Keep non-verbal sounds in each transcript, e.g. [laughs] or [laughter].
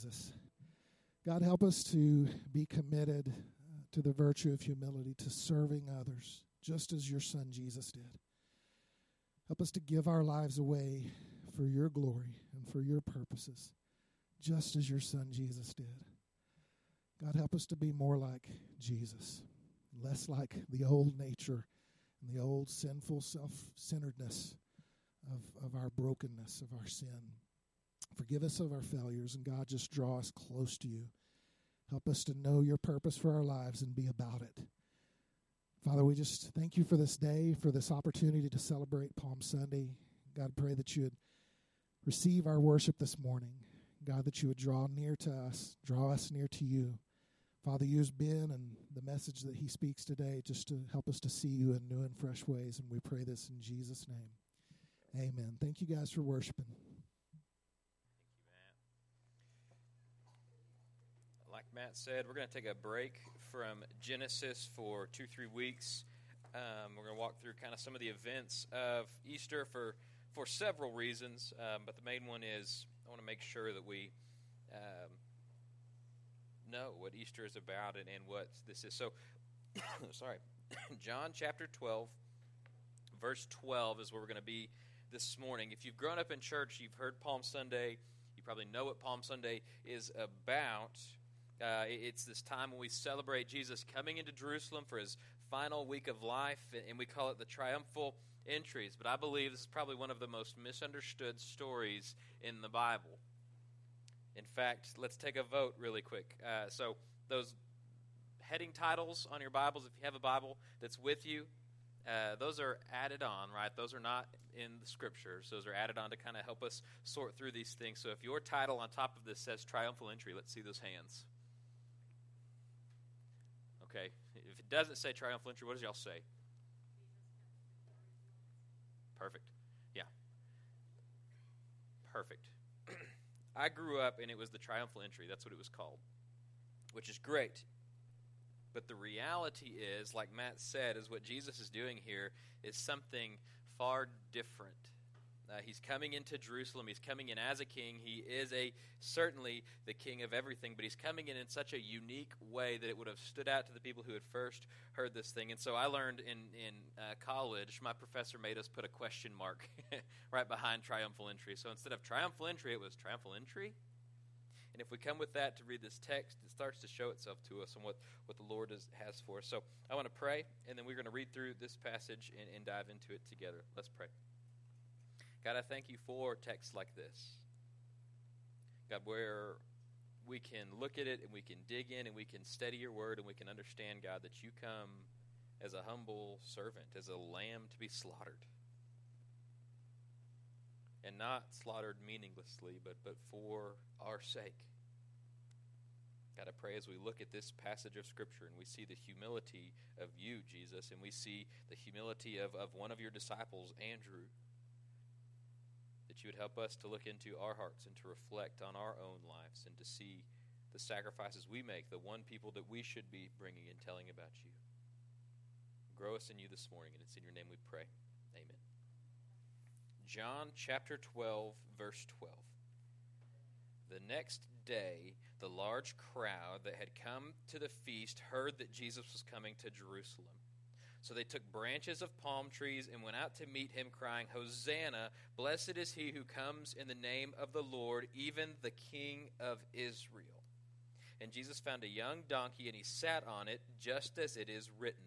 Jesus. God, help us to be committed uh, to the virtue of humility, to serving others, just as your son Jesus did. Help us to give our lives away for your glory and for your purposes, just as your son Jesus did. God, help us to be more like Jesus, less like the old nature and the old sinful self centeredness of, of our brokenness, of our sin. Forgive us of our failures, and God, just draw us close to you. Help us to know your purpose for our lives and be about it. Father, we just thank you for this day, for this opportunity to celebrate Palm Sunday. God, pray that you would receive our worship this morning. God, that you would draw near to us, draw us near to you. Father, use Ben and the message that he speaks today just to help us to see you in new and fresh ways. And we pray this in Jesus' name. Amen. Thank you guys for worshiping. Like Matt said, we're going to take a break from Genesis for two, three weeks. Um, we're going to walk through kind of some of the events of Easter for for several reasons, um, but the main one is I want to make sure that we um, know what Easter is about and, and what this is. So, [coughs] sorry, [coughs] John chapter 12, verse 12 is where we're going to be this morning. If you've grown up in church, you've heard Palm Sunday, you probably know what Palm Sunday is about. Uh, it's this time when we celebrate Jesus coming into Jerusalem for his final week of life, and we call it the triumphal entries. But I believe this is probably one of the most misunderstood stories in the Bible. In fact, let's take a vote really quick. Uh, so, those heading titles on your Bibles, if you have a Bible that's with you, uh, those are added on, right? Those are not in the scriptures. Those are added on to kind of help us sort through these things. So, if your title on top of this says triumphal entry, let's see those hands. Okay. If it doesn't say triumphal entry, what does y'all say? Perfect. Yeah. Perfect. [clears throat] I grew up and it was the triumphal entry. That's what it was called, which is great. But the reality is, like Matt said, is what Jesus is doing here is something far different. Uh, he's coming into Jerusalem. He's coming in as a king. He is a certainly the king of everything, but he's coming in in such a unique way that it would have stood out to the people who had first heard this thing. And so I learned in in uh, college, my professor made us put a question mark [laughs] right behind triumphal entry. So instead of triumphal entry, it was triumphal entry. And if we come with that to read this text, it starts to show itself to us and what, what the Lord is, has for us. So I want to pray, and then we're going to read through this passage and, and dive into it together. Let's pray. God, I thank you for texts like this. God, where we can look at it and we can dig in and we can study your word and we can understand, God, that you come as a humble servant, as a lamb to be slaughtered. And not slaughtered meaninglessly, but, but for our sake. God, I pray as we look at this passage of Scripture and we see the humility of you, Jesus, and we see the humility of, of one of your disciples, Andrew that you would help us to look into our hearts and to reflect on our own lives and to see the sacrifices we make, the one people that we should be bringing and telling about you. Grow us in you this morning, and it's in your name we pray. Amen. John chapter 12, verse 12. The next day, the large crowd that had come to the feast heard that Jesus was coming to Jerusalem. So they took branches of palm trees and went out to meet him, crying, Hosanna! Blessed is he who comes in the name of the Lord, even the King of Israel. And Jesus found a young donkey, and he sat on it, just as it is written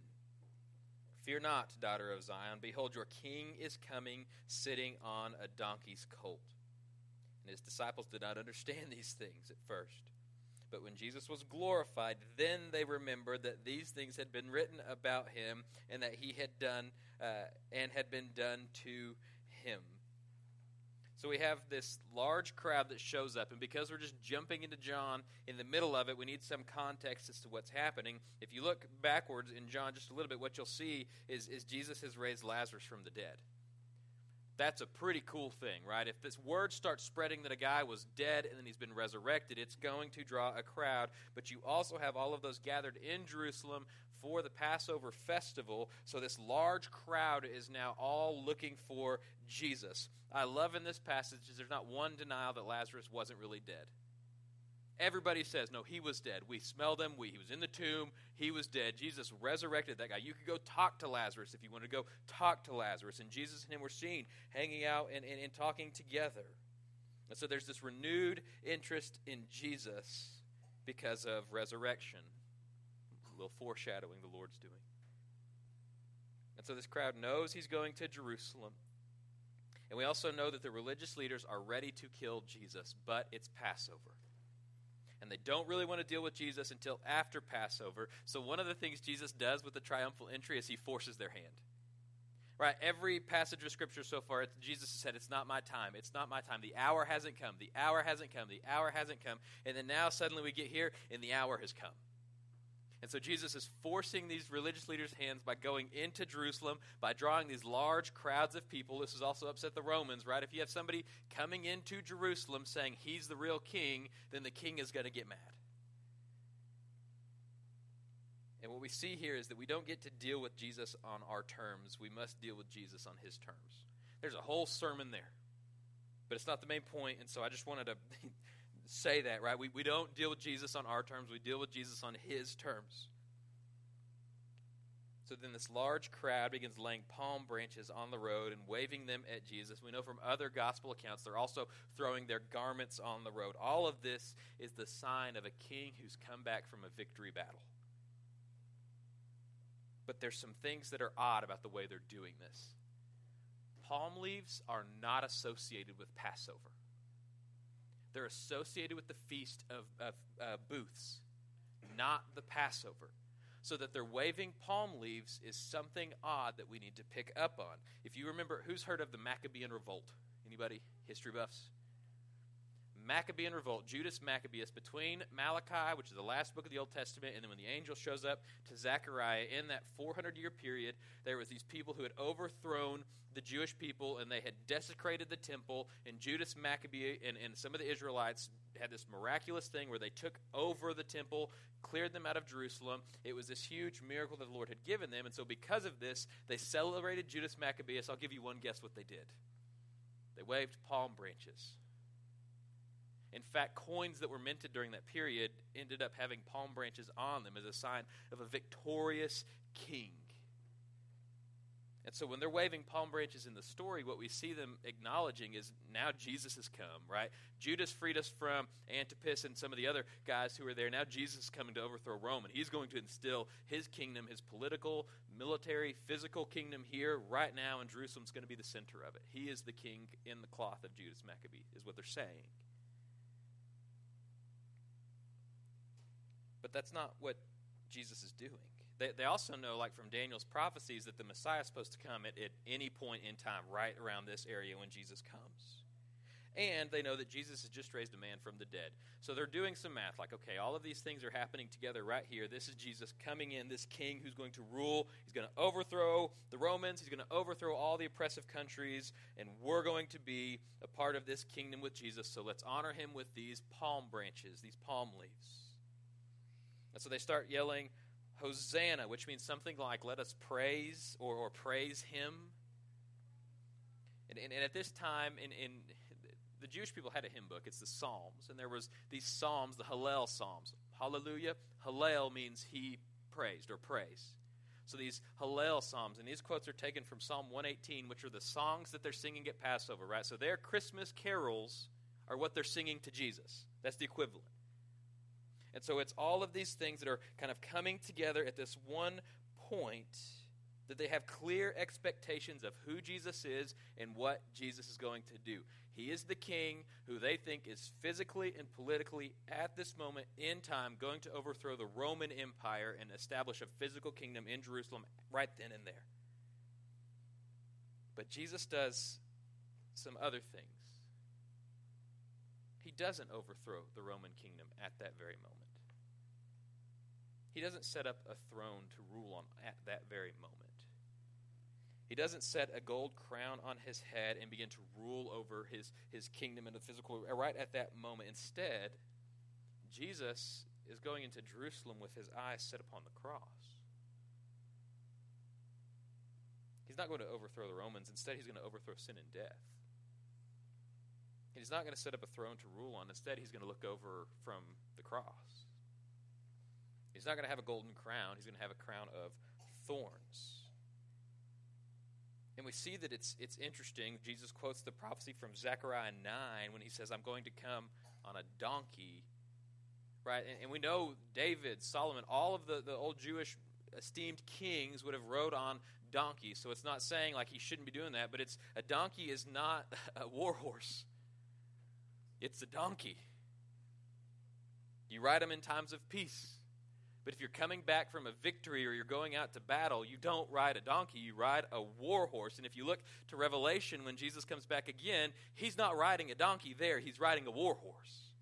Fear not, daughter of Zion. Behold, your king is coming, sitting on a donkey's colt. And his disciples did not understand [laughs] these things at first. But when Jesus was glorified, then they remembered that these things had been written about him and that he had done uh, and had been done to him. So we have this large crowd that shows up, and because we're just jumping into John in the middle of it, we need some context as to what's happening. If you look backwards in John just a little bit, what you'll see is, is Jesus has raised Lazarus from the dead. That's a pretty cool thing, right? If this word starts spreading that a guy was dead and then he's been resurrected, it's going to draw a crowd. But you also have all of those gathered in Jerusalem for the Passover festival. So this large crowd is now all looking for Jesus. I love in this passage is there's not one denial that Lazarus wasn't really dead. Everybody says, no, he was dead. We smelled him. We, he was in the tomb. He was dead. Jesus resurrected that guy. You could go talk to Lazarus if you want to go talk to Lazarus. And Jesus and him were seen hanging out and, and, and talking together. And so there's this renewed interest in Jesus because of resurrection. A little foreshadowing the Lord's doing. And so this crowd knows he's going to Jerusalem. And we also know that the religious leaders are ready to kill Jesus, but it's Passover. And they don't really want to deal with Jesus until after Passover. So one of the things Jesus does with the triumphal entry is he forces their hand. Right? Every passage of Scripture so far, Jesus has said, It's not my time. It's not my time. The hour hasn't come. The hour hasn't come. The hour hasn't come. And then now suddenly we get here, and the hour has come. And so Jesus is forcing these religious leaders' hands by going into Jerusalem, by drawing these large crowds of people. This has also upset the Romans, right? If you have somebody coming into Jerusalem saying he's the real king, then the king is going to get mad. And what we see here is that we don't get to deal with Jesus on our terms. We must deal with Jesus on his terms. There's a whole sermon there, but it's not the main point, and so I just wanted to [laughs] say that, right? We, we don't deal with Jesus on our terms, we deal with Jesus on his terms. So then this large crowd begins laying palm branches on the road and waving them at Jesus. We know from other gospel accounts they're also throwing their garments on the road. All of this is the sign of a king who's come back from a victory battle. But there's some things that are odd about the way they're doing this. Palm leaves are not associated with Passover. They're associated with the feast of, of uh, booths, not the Passover. So that they're waving palm leaves is something odd that we need to pick up on. If you remember, who's heard of the Maccabean revolt? Anybody? History buffs? Maccabean revolt, Judas Maccabeus, between Malachi, which is the last book of the Old Testament, and then when the angel shows up to Zechariah, in that 400 year period, there was these people who had overthrown the Jewish people and they had desecrated the temple. And Judas Maccabee and, and some of the Israelites had this miraculous thing where they took over the temple, cleared them out of Jerusalem. It was this huge miracle that the Lord had given them. And so, because of this, they celebrated Judas Maccabeus. I'll give you one guess what they did. They waved palm branches. In fact, coins that were minted during that period ended up having palm branches on them as a sign of a victorious king. And so when they're waving palm branches in the story, what we see them acknowledging is now Jesus has come, right? Judas freed us from Antipas and some of the other guys who were there. Now Jesus is coming to overthrow Rome, and he's going to instill his kingdom, his political, military, physical kingdom here, right now, and Jerusalem's going to be the center of it. He is the king in the cloth of Judas Maccabee, is what they're saying. But that's not what Jesus is doing. They, they also know, like from Daniel's prophecies, that the Messiah is supposed to come at, at any point in time, right around this area when Jesus comes. And they know that Jesus has just raised a man from the dead. So they're doing some math like, okay, all of these things are happening together right here. This is Jesus coming in, this king who's going to rule. He's going to overthrow the Romans, he's going to overthrow all the oppressive countries, and we're going to be a part of this kingdom with Jesus. So let's honor him with these palm branches, these palm leaves. And so they start yelling, Hosanna, which means something like let us praise or, or praise him. And, and, and, at this time, in, in the Jewish people had a hymn book. It's the Psalms, and there was these Psalms, the Hallel Psalms. Hallelujah. Hallel means he praised or praise. So these Hallel Psalms, and these quotes are taken from Psalm 118, which are the songs that they're singing at Passover, right? So their Christmas carols are what they're singing to Jesus. That's the equivalent. And so it's all of these things that are kind of coming together at this one point that they have clear expectations of who Jesus is and what Jesus is going to do. He is the king who they think is physically and politically at this moment in time going to overthrow the Roman Empire and establish a physical kingdom in Jerusalem right then and there. But Jesus does some other things. He doesn't overthrow the Roman kingdom at that very moment. He doesn't set up a throne to rule on at that very moment. He doesn't set a gold crown on his head and begin to rule over his, his kingdom in the physical uh, right at that moment. Instead, Jesus is going into Jerusalem with his eyes set upon the cross. He's not going to overthrow the Romans. Instead, he's going to overthrow sin and death. He's not going to set up a throne to rule on. Instead, he's going to look over from the cross. He's not going to have a golden crown, he's going to have a crown of thorns. And we see that it's, it's interesting. Jesus quotes the prophecy from Zechariah 9 when he says, I'm going to come on a donkey. Right? And, and we know David, Solomon, all of the, the old Jewish esteemed kings would have rode on donkeys. So it's not saying like he shouldn't be doing that, but it's a donkey is not [laughs] a war horse. It's a donkey. You ride them in times of peace. But if you're coming back from a victory or you're going out to battle, you don't ride a donkey, you ride a war horse. And if you look to Revelation, when Jesus comes back again, he's not riding a donkey there, he's riding a war horse.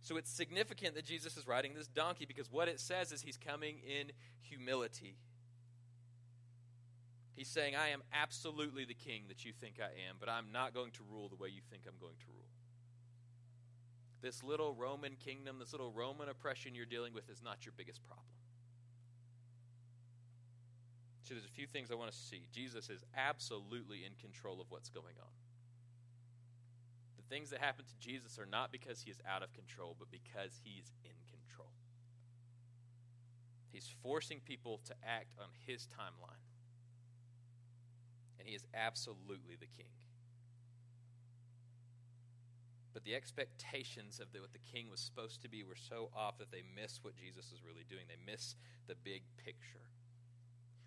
So it's significant that Jesus is riding this donkey because what it says is he's coming in humility. He's saying, I am absolutely the king that you think I am, but I'm not going to rule the way you think I'm going to rule. This little Roman kingdom, this little Roman oppression you're dealing with is not your biggest problem. So there's a few things I want to see. Jesus is absolutely in control of what's going on. The things that happen to Jesus are not because he is out of control, but because he's in control. He's forcing people to act on his timeline. And he is absolutely the king. But the expectations of the, what the king was supposed to be were so off that they miss what Jesus was really doing. They miss the big picture.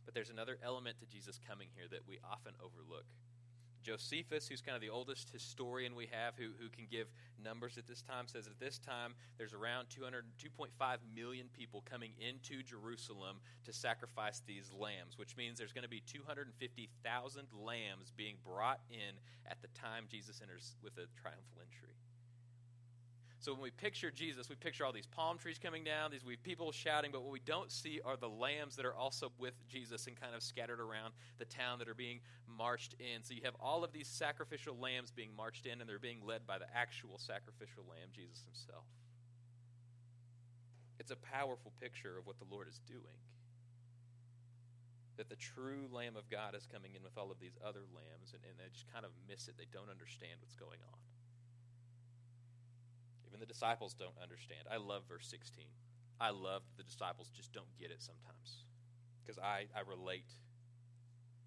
But there's another element to Jesus coming here that we often overlook. Josephus, who's kind of the oldest historian we have who, who can give numbers at this time, says at this time there's around 200, 2.5 million people coming into Jerusalem to sacrifice these lambs, which means there's going to be 250,000 lambs being brought in at the time Jesus enters with a triumphal entry. So when we picture Jesus, we picture all these palm trees coming down, these people shouting, but what we don't see are the lambs that are also with Jesus and kind of scattered around the town that are being marched in. So you have all of these sacrificial lambs being marched in, and they're being led by the actual sacrificial lamb, Jesus himself. It's a powerful picture of what the Lord is doing. That the true Lamb of God is coming in with all of these other lambs, and, and they just kind of miss it. They don't understand what's going on. Even the disciples don't understand. I love verse 16. I love that the disciples just don't get it sometimes because I, I relate.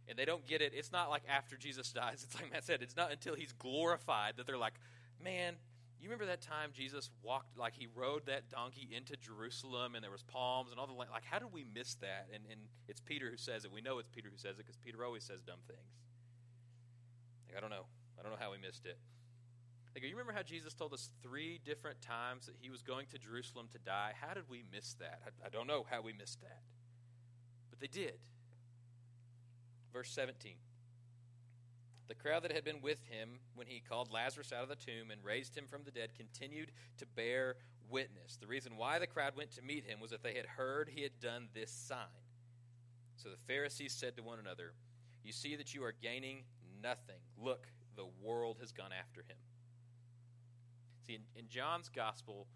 And they don't get it. It's not like after Jesus dies. It's like Matt said, it's not until he's glorified that they're like, man, you remember that time Jesus walked, like he rode that donkey into Jerusalem and there was palms and all the, like, how did we miss that? And, and it's Peter who says it. We know it's Peter who says it because Peter always says dumb things. Like, I don't know. I don't know how we missed it. Like, you remember how Jesus told us three different times that he was going to Jerusalem to die? How did we miss that? I, I don't know how we missed that. But they did. Verse 17. The crowd that had been with him when he called Lazarus out of the tomb and raised him from the dead continued to bear witness. The reason why the crowd went to meet him was that they had heard he had done this sign. So the Pharisees said to one another, You see that you are gaining nothing. Look, the world has gone after him. See, in, in John's gospel,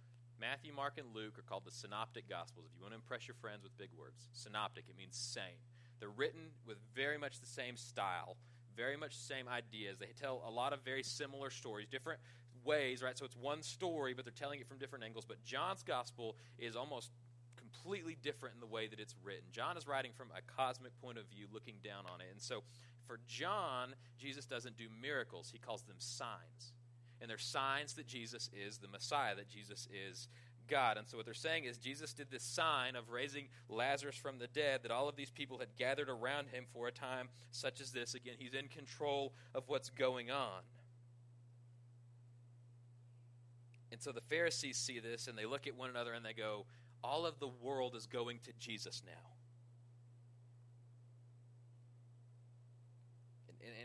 Matthew, Mark, and Luke are called the synoptic gospels. If you want to impress your friends with big words, synoptic, it means same. They're written with very much the same style, very much the same ideas. They tell a lot of very similar stories, different ways, right? So it's one story, but they're telling it from different angles. But John's gospel is almost completely different in the way that it's written. John is writing from a cosmic point of view, looking down on it. And so for John, Jesus doesn't do miracles, he calls them signs and they're signs that Jesus is the Messiah, that Jesus is God. And so what they're saying is Jesus did this sign of raising Lazarus from the dead, that all of these people had gathered around him for a time such as this. Again, he's in control of what's going on. And so the Pharisees see this and they look at one another and they go, All of the world is going to Jesus now.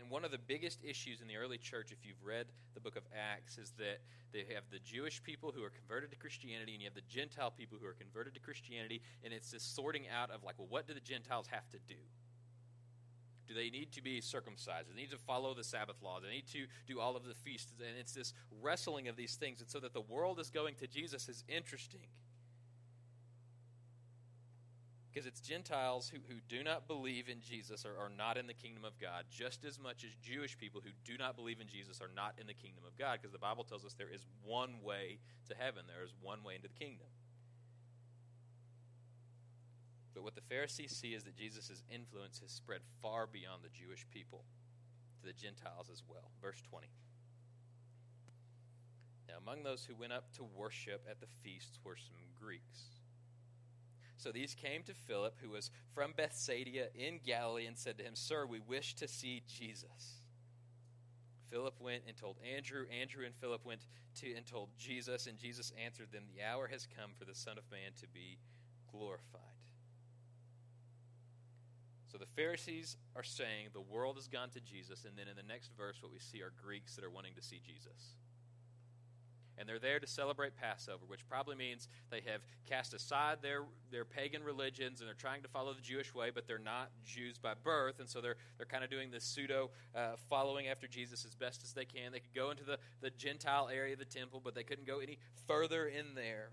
One of the biggest issues in the early church, if you've read the book of Acts, is that they have the Jewish people who are converted to Christianity, and you have the Gentile people who are converted to Christianity, and it's this sorting out of, like, well, what do the Gentiles have to do? Do they need to be circumcised? Do they need to follow the Sabbath law? Do they need to do all of the feasts? And it's this wrestling of these things. And so that the world is going to Jesus is interesting. Because it's Gentiles who, who do not believe in Jesus are, are not in the kingdom of God, just as much as Jewish people who do not believe in Jesus are not in the kingdom of God, because the Bible tells us there is one way to heaven, there is one way into the kingdom. But what the Pharisees see is that Jesus' influence has spread far beyond the Jewish people to the Gentiles as well. Verse 20. Now, among those who went up to worship at the feasts were some Greeks. So these came to Philip, who was from Bethsaida in Galilee, and said to him, Sir, we wish to see Jesus. Philip went and told Andrew. Andrew and Philip went to and told Jesus, and Jesus answered them, The hour has come for the Son of Man to be glorified. So the Pharisees are saying the world has gone to Jesus, and then in the next verse, what we see are Greeks that are wanting to see Jesus. And they're there to celebrate Passover, which probably means they have cast aside their, their pagan religions and they're trying to follow the Jewish way, but they're not Jews by birth. And so they're, they're kind of doing this pseudo uh, following after Jesus as best as they can. They could go into the, the Gentile area of the temple, but they couldn't go any further in there.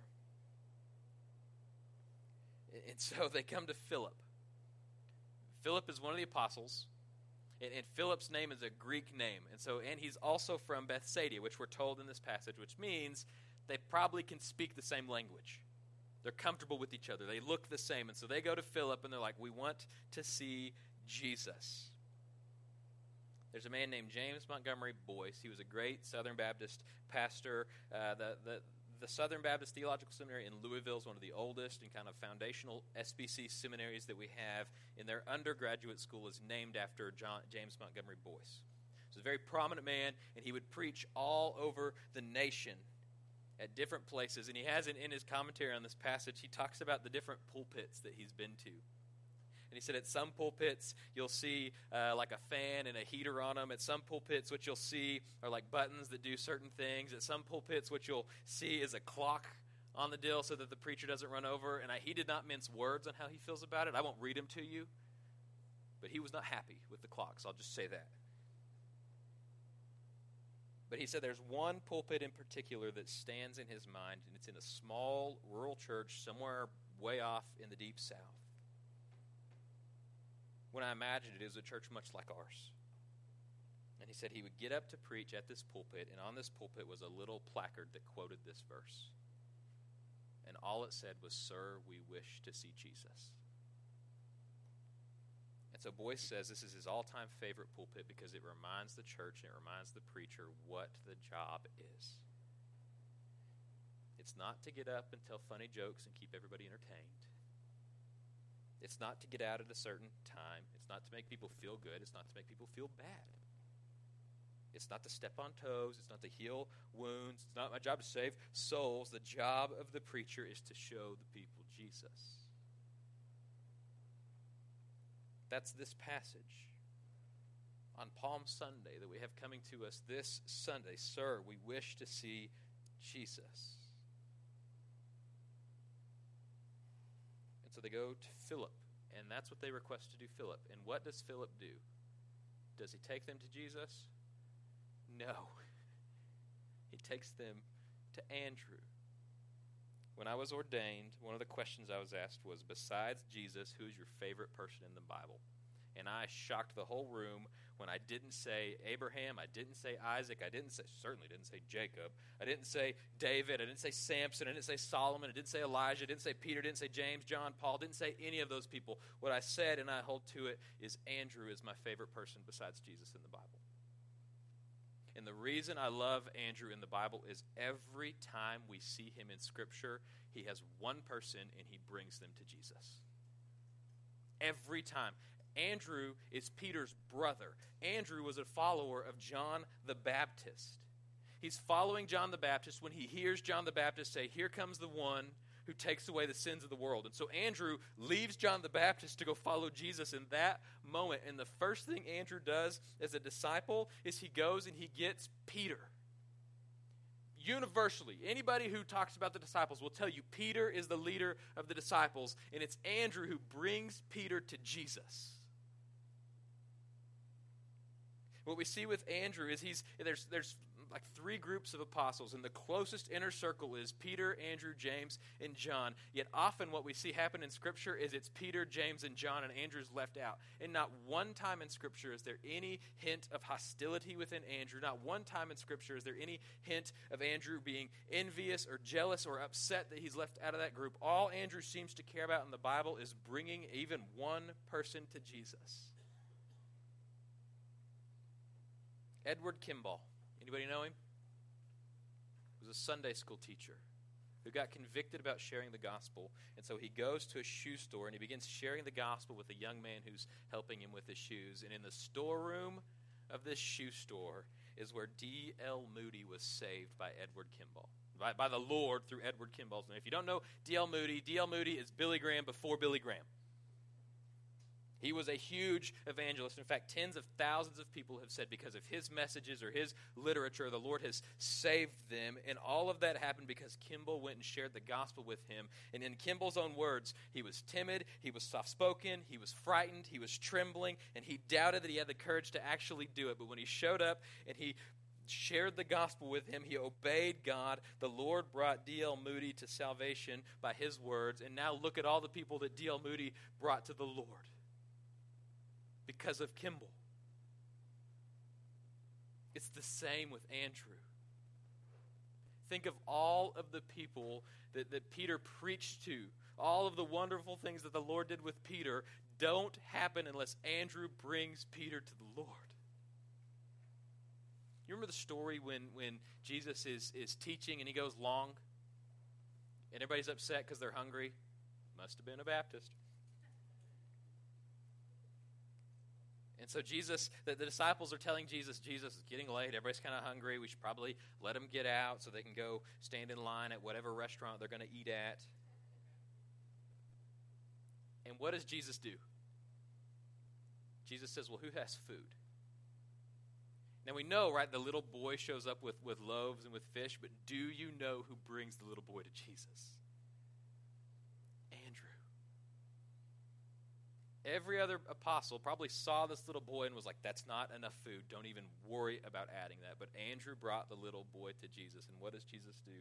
And so they come to Philip. Philip is one of the apostles. And, and, Philip's name is a Greek name. And so and he's also from Bethsaida, which we're told in this passage, which means they probably can speak the same language. They're comfortable with each other. They look the same. And so they go to Philip and they're like, "We want to see Jesus." There's a man named James Montgomery Boice. He was a great Southern Baptist pastor. Uh, the, the, the Southern Baptist Theological Seminary in Louisville is one of the oldest and kind of foundational SBC seminaries that we have. In their undergraduate school is named after John, James Montgomery Boice. He's a very prominent man, and he would preach all over the nation at different places. And he has in, in his commentary on this passage, he talks about the different pulpits that he's been to. And he said at some pulpits you'll see uh, like a fan and a heater on them. At some pulpits, what you'll see are like buttons that do certain things. At some pulpits, what you'll see is a clock on the dill so that the preacher doesn't run over. And I, he did not mince words on how he feels about it. I won't read them to you. But he was not happy with the clocks. I'll just say that. But he said there's one pulpit in particular that stands in his mind, and it's in a small rural church somewhere way off in the deep south when I imagined it, it was a church much like ours. And he said he would get up to preach at this pulpit, and on this pulpit was a little placard that quoted this verse. And all it said was, Sir, we wish to see Jesus. And so Boice says this is his all time favorite pulpit because it reminds the church and it reminds the preacher what the job is. It's not to get up and tell funny jokes and keep everybody entertained. It's not to get out at a certain time. It's not to make people feel good. It's not to make people feel bad. It's not to step on toes. It's not to heal wounds. It's not my job to save souls. The job of the preacher is to show the people Jesus. That's this passage on Palm Sunday that we have coming to us this Sunday. Sir, we wish to see Jesus. So they go to Philip, and that's what they request to do Philip. And what does Philip do? Does he take them to Jesus? No. [laughs] He takes them to Andrew. When I was ordained, one of the questions I was asked was Besides Jesus, who's your favorite person in the Bible? And I shocked the whole room when I didn't say Abraham, I didn't say Isaac, I didn't say, certainly didn't say Jacob, I didn't say David, I didn't say Samson, I didn't say Solomon, I didn't say Elijah, I didn't say Peter, I didn't say James, John, Paul, didn't say any of those people. What I said, and I hold to it, is Andrew is my favorite person besides Jesus in the Bible. And the reason I love Andrew in the Bible is every time we see him in Scripture, he has one person and he brings them to Jesus. Every time. Andrew is Peter's brother. Andrew was a follower of John the Baptist. He's following John the Baptist when he hears John the Baptist say, Here comes the one who takes away the sins of the world. And so Andrew leaves John the Baptist to go follow Jesus in that moment. And the first thing Andrew does as a disciple is he goes and he gets Peter. Universally, anybody who talks about the disciples will tell you Peter is the leader of the disciples, and it's Andrew who brings Peter to Jesus. What we see with Andrew is he's there's there's like three groups of apostles, and the closest inner circle is Peter, Andrew, James, and John. Yet often what we see happen in Scripture is it's Peter, James, and John, and Andrew's left out. And not one time in Scripture is there any hint of hostility within Andrew. Not one time in Scripture is there any hint of Andrew being envious or jealous or upset that he's left out of that group. All Andrew seems to care about in the Bible is bringing even one person to Jesus. Edward Kimball. Anybody know him? He was a Sunday school teacher who got convicted about sharing the gospel. And so he goes to a shoe store and he begins sharing the gospel with a young man who's helping him with his shoes. And in the storeroom of this shoe store is where D.L. Moody was saved by Edward Kimball. By, by the Lord through Edward Kimball's name. If you don't know D.L. Moody, D.L. Moody is Billy Graham before Billy Graham. He was a huge evangelist. In fact, tens of thousands of people have said because of his messages or his literature, the Lord has saved them. And all of that happened because Kimball went and shared the gospel with him. And in Kimball's own words, he was timid, he was soft spoken, he was frightened, he was trembling, and he doubted that he had the courage to actually do it. But when he showed up and he shared the gospel with him. He obeyed God. The Lord brought D.L. Moody to salvation by his words. And now look at all the people that D.L. Moody brought to the Lord because of Kimball. It's the same with Andrew. Think of all of the people that, that Peter preached to, all of the wonderful things that the Lord did with Peter don't happen unless Andrew brings Peter to the Lord. You remember the story when, when Jesus is, is teaching and he goes long? And everybody's upset because they're hungry? Must have been a Baptist. And so Jesus, the, the disciples are telling Jesus, Jesus is getting late. Everybody's kind of hungry. We should probably let them get out so they can go stand in line at whatever restaurant they're going to eat at. And what does Jesus do? Jesus says, Well, who has food? Now we know, right, the little boy shows up with, with loaves and with fish, but do you know who brings the little boy to Jesus? Every other apostle probably saw this little boy and was like, that's not enough food. Don't even worry about adding that. But Andrew brought the little boy to Jesus. And what does Jesus do?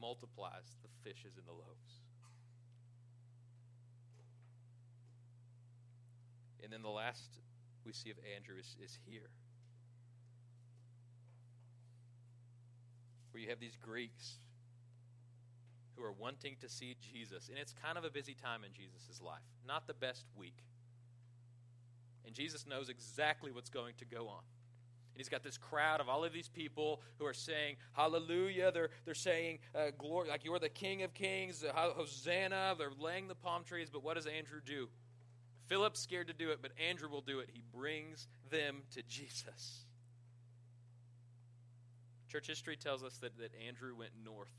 Multiplies the fishes and the loaves. And then the last we see of Andrew is, is here. Where you have these Greeks who are wanting to see Jesus. And it's kind of a busy time in Jesus' life, not the best week. And Jesus knows exactly what's going to go on. And he's got this crowd of all of these people who are saying, Hallelujah. They're, they're saying, uh, Glory, like you're the King of Kings, uh, Hosanna. They're laying the palm trees. But what does Andrew do? Philip's scared to do it, but Andrew will do it. He brings them to Jesus. Church history tells us that, that Andrew went north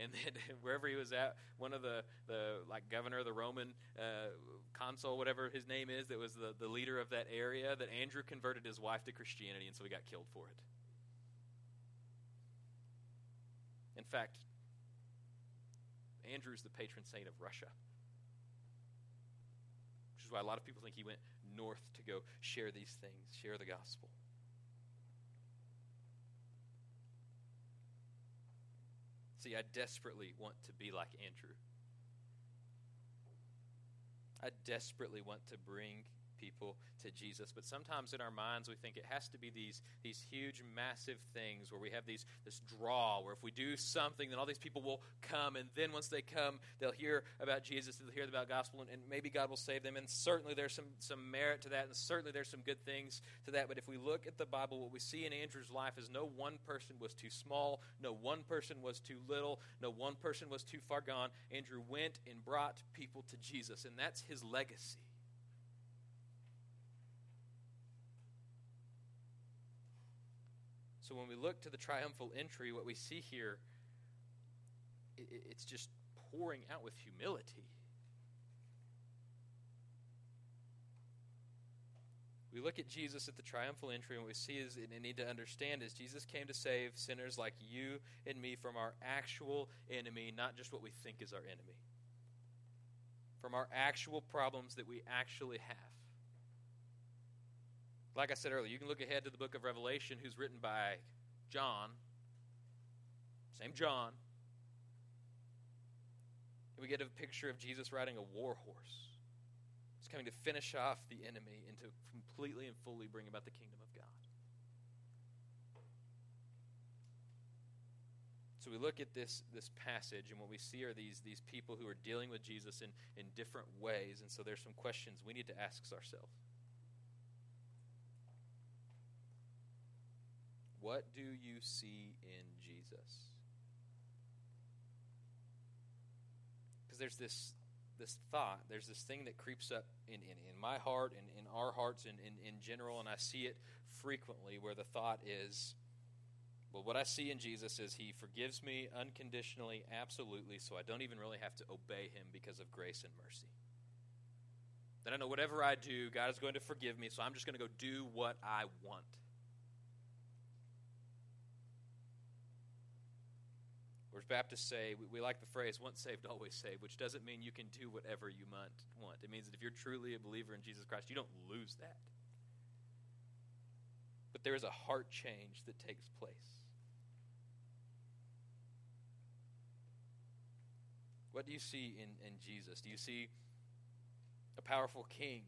and then [laughs] wherever he was at, one of the, the like governor, the Roman uh, consul, whatever his name is, that was the, the leader of that area, that Andrew converted his wife to Christianity, and so he got killed for it. In fact, Andrew's the patron saint of Russia, which is why a lot of people think he went north to go share these things, share the gospel. I desperately want to be like Andrew. I desperately want to bring people to Jesus. But sometimes in our minds, we think it has to be these, these huge, massive things where we have these, this draw, where if we do something, then all these people will come. And then once they come, they'll hear about Jesus, they'll hear about gospel, and, and maybe God will save them. And certainly there's some, some merit to that, and certainly there's some good things to that. But if we look at the Bible, what we see in Andrew's life is no one person was too small, no one person was too little, no one person was too far gone. Andrew went and brought people to Jesus, and that's his legacy. So when we look to the triumphal entry, what we see here, it's just pouring out with humility. We look at Jesus at the triumphal entry, and what we see is, and need to understand is, Jesus came to save sinners like you and me from our actual enemy, not just what we think is our enemy, from our actual problems that we actually have. Like I said earlier, you can look ahead to the book of Revelation, who's written by John, same John. And we get a picture of Jesus riding a war horse. He's coming to finish off the enemy and to completely and fully bring about the kingdom of God. So we look at this, this passage, and what we see are these, these people who are dealing with Jesus in, in different ways. And so there's some questions we need to ask ourselves. What do you see in Jesus? Because there's this this thought, there's this thing that creeps up in, in, in my heart and in our hearts and in, in general, and I see it frequently where the thought is, well, what I see in Jesus is he forgives me unconditionally, absolutely, so I don't even really have to obey him because of grace and mercy. That I know whatever I do, God is going to forgive me, so I'm just going to go do what I want. Or as Baptists say, we, we, like the phrase, once saved, always saved, which doesn't mean you can do whatever you want. It means that if you're truly a believer in Jesus Christ, you don't lose that. But there is a heart change that takes place. What do you see in, in Jesus? Do you see a powerful king?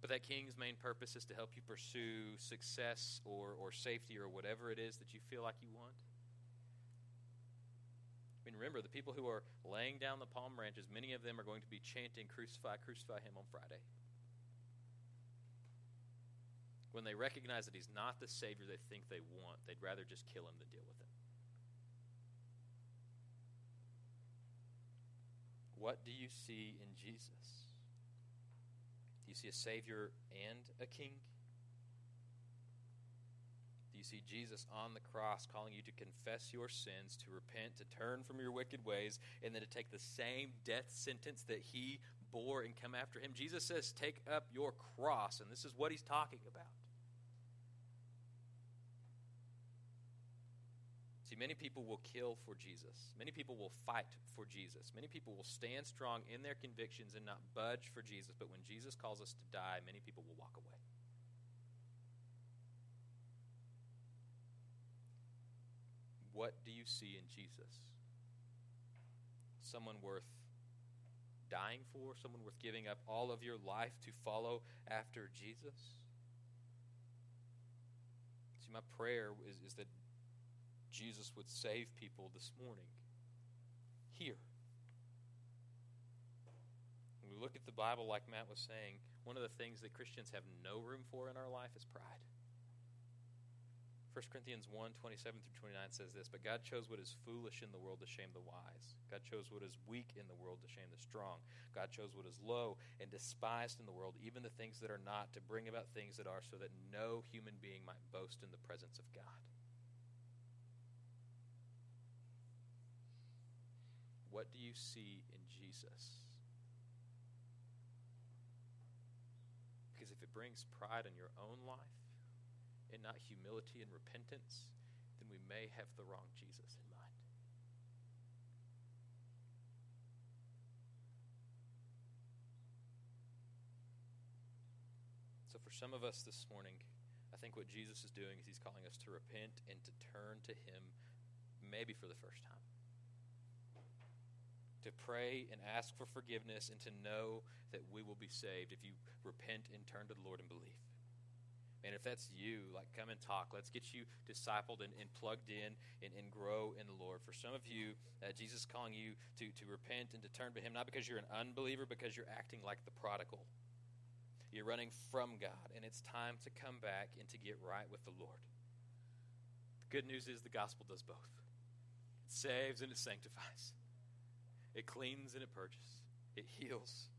But that king's main purpose is to help you pursue success or, or safety or whatever it is that you feel like you want? Remember, the people who are laying down the palm branches, many of them are going to be chanting, Crucify, crucify him on Friday. When they recognize that he's not the Savior they think they want, they'd rather just kill him than deal with him. What do you see in Jesus? Do you see a Savior and a King? You see Jesus on the cross calling you to confess your sins, to repent, to turn from your wicked ways, and then to take the same death sentence that he bore and come after him. Jesus says, Take up your cross, and this is what he's talking about. See, many people will kill for Jesus. Many people will fight for Jesus. Many people will stand strong in their convictions and not budge for Jesus. But when Jesus calls us to die, many people will walk away. What do you see in Jesus? Someone worth dying for, someone worth giving up all of your life to follow after Jesus? See, my prayer is, is that Jesus would save people this morning here. When we look at the Bible, like Matt was saying, one of the things that Christians have no room for in our life is pride. 1 Corinthians 1 27 through 29 says this But God chose what is foolish in the world to shame the wise. God chose what is weak in the world to shame the strong. God chose what is low and despised in the world, even the things that are not, to bring about things that are, so that no human being might boast in the presence of God. What do you see in Jesus? Because if it brings pride in your own life, and not humility and repentance, then we may have the wrong Jesus in mind. So, for some of us this morning, I think what Jesus is doing is he's calling us to repent and to turn to him, maybe for the first time to pray and ask for forgiveness and to know that we will be saved if you repent and turn to the Lord and believe. And if that's you, like come and talk. Let's get you discipled and, and plugged in and, and, grow in the Lord. For some of you, uh, Jesus is calling you to, to repent and to turn to Him, not because you're an unbeliever, because you're acting like the prodigal. You're running from God, and it's time to come back and to get right with the Lord. The good news is the gospel does both it saves and it sanctifies, it cleans and it purges, it heals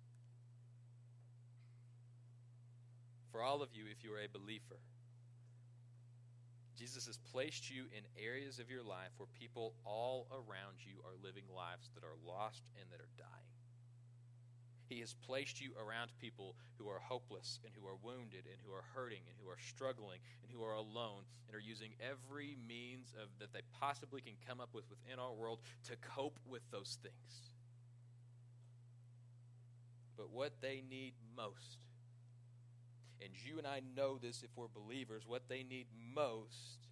for all of you if you are a believer. Jesus has placed you in areas of your life where people all around you are living lives that are lost and that are dying. He has placed you around people who are hopeless and who are wounded and who are hurting and who are struggling and who are alone and are using every means of, that they possibly can come up with within our world to cope with those things. But what they need most And you and I know this if we're believers. What they need most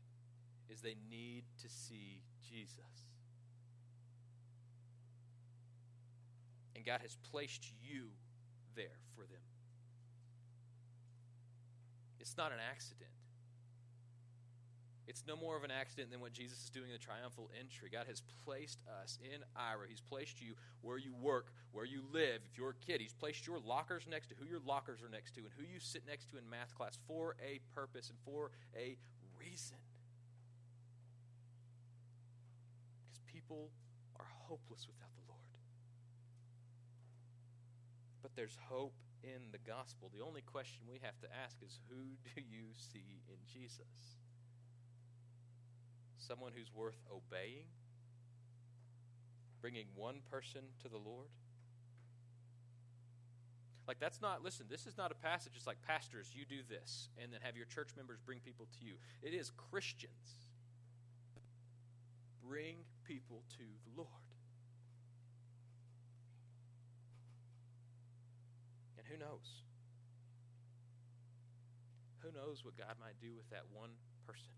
is they need to see Jesus. And God has placed you there for them. It's not an accident. It's no more of an accident than what Jesus is doing in the triumphal entry. God has placed us in Ira. He's placed you where you work, where you live. If you're a kid, He's placed your lockers next to who your lockers are next to and who you sit next to in math class for a purpose and for a reason. Because people are hopeless without the Lord. But there's hope in the gospel. The only question we have to ask is who do you see in Jesus? Someone who's worth obeying, bringing one person to the Lord? Like, that's not, listen, this is not a passage. It's like, pastors, you do this, and then have your church members bring people to you. It is Christians. Bring people to the Lord. And who knows? Who knows what God might do with that one person?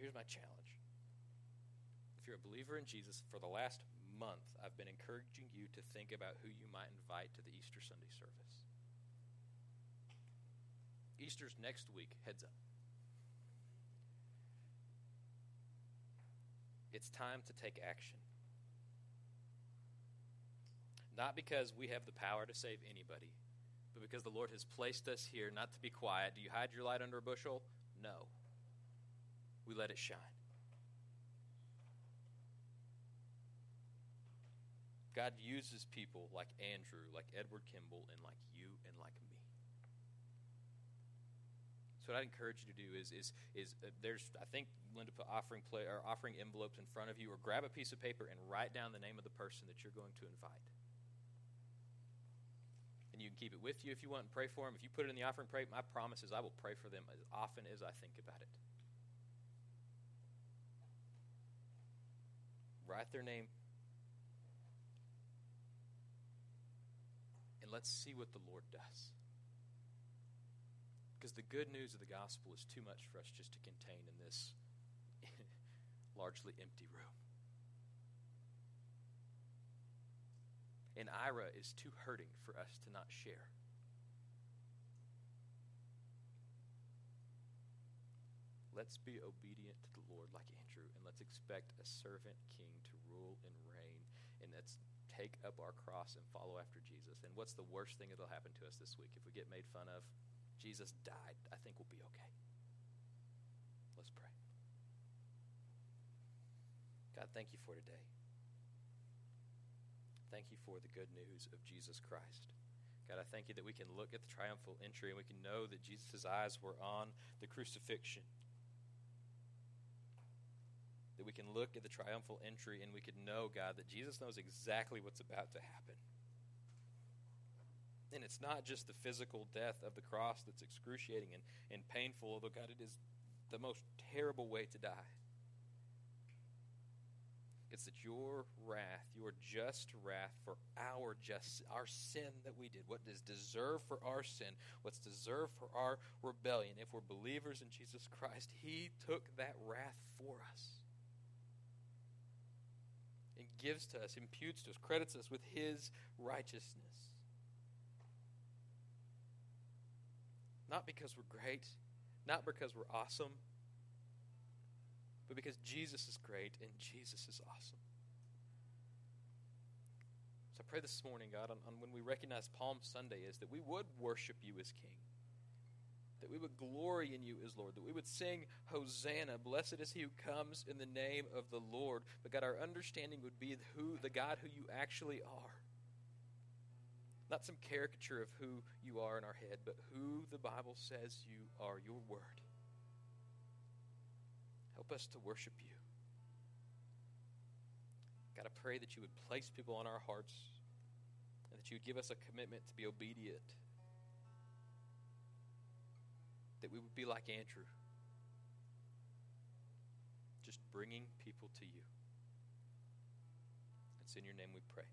Here's my challenge. If you're a believer in Jesus, for the last month, I've been encouraging you to think about who you might invite to the Easter Sunday service. Easter's next week, heads up. It's time to take action. Not because we have the power to save anybody, but because the Lord has placed us here not to be quiet. Do you hide your light under a bushel? No we let it shine. God uses people like Andrew, like Edward Kimball, and like you and like me. So what I'd encourage you to do is is is uh, there's I think Linda put offering play or offering envelopes in front of you, or grab a piece of paper and write down the name of the person that you're going to invite. And you can keep it with you if you want and pray for them. If you put it in the offering plate, my promise is I will pray for them as often as I think about it. Write their name, and let's see what the Lord does. Because the good news of the gospel is too much for us just to contain in this [laughs] largely empty room. And Ira is too hurting for us to not share. Let's be obedient to the Lord like Andrew, and let's expect a servant king to rule and reign, and let's take up our cross and follow after Jesus. And what's the worst thing that'll happen to us this week if we get made fun of? Jesus died. I think we'll be okay. Let's pray. God, thank you for today. Thank you for the good news of Jesus Christ. God, I thank you that we can look at the triumphal entry and we can know that Jesus' eyes were on the crucifixion that we can look at the triumphal entry and we can know, God, that Jesus knows exactly what's about to happen. And it's not just the physical death of the cross that's excruciating and, and painful, although, God, it is the most terrible way to die. It's that your wrath, your just wrath for our just our sin that we did, what is deserved for our sin, what's deserved for our rebellion, if we're believers in Jesus Christ, He took that wrath for us gives to us, imputes to us, credits us with his righteousness. Not because we're great, not because we're awesome, but because Jesus is great and Jesus is awesome. So I pray this morning, God, on, on when we recognize Palm Sunday, is that we would worship you as King that we would glory in you as Lord, that we would sing, Hosanna, blessed is he who comes in the name of the Lord. But God, our understanding would be who the God who you actually are. Not some caricature of who you are in our head, but who the Bible says you are, your word. Help us to worship you. God, I pray that you would place people on our hearts and that you would give us a commitment to be obedient that we would be like Andrew, just bringing people to you. It's in your name we pray.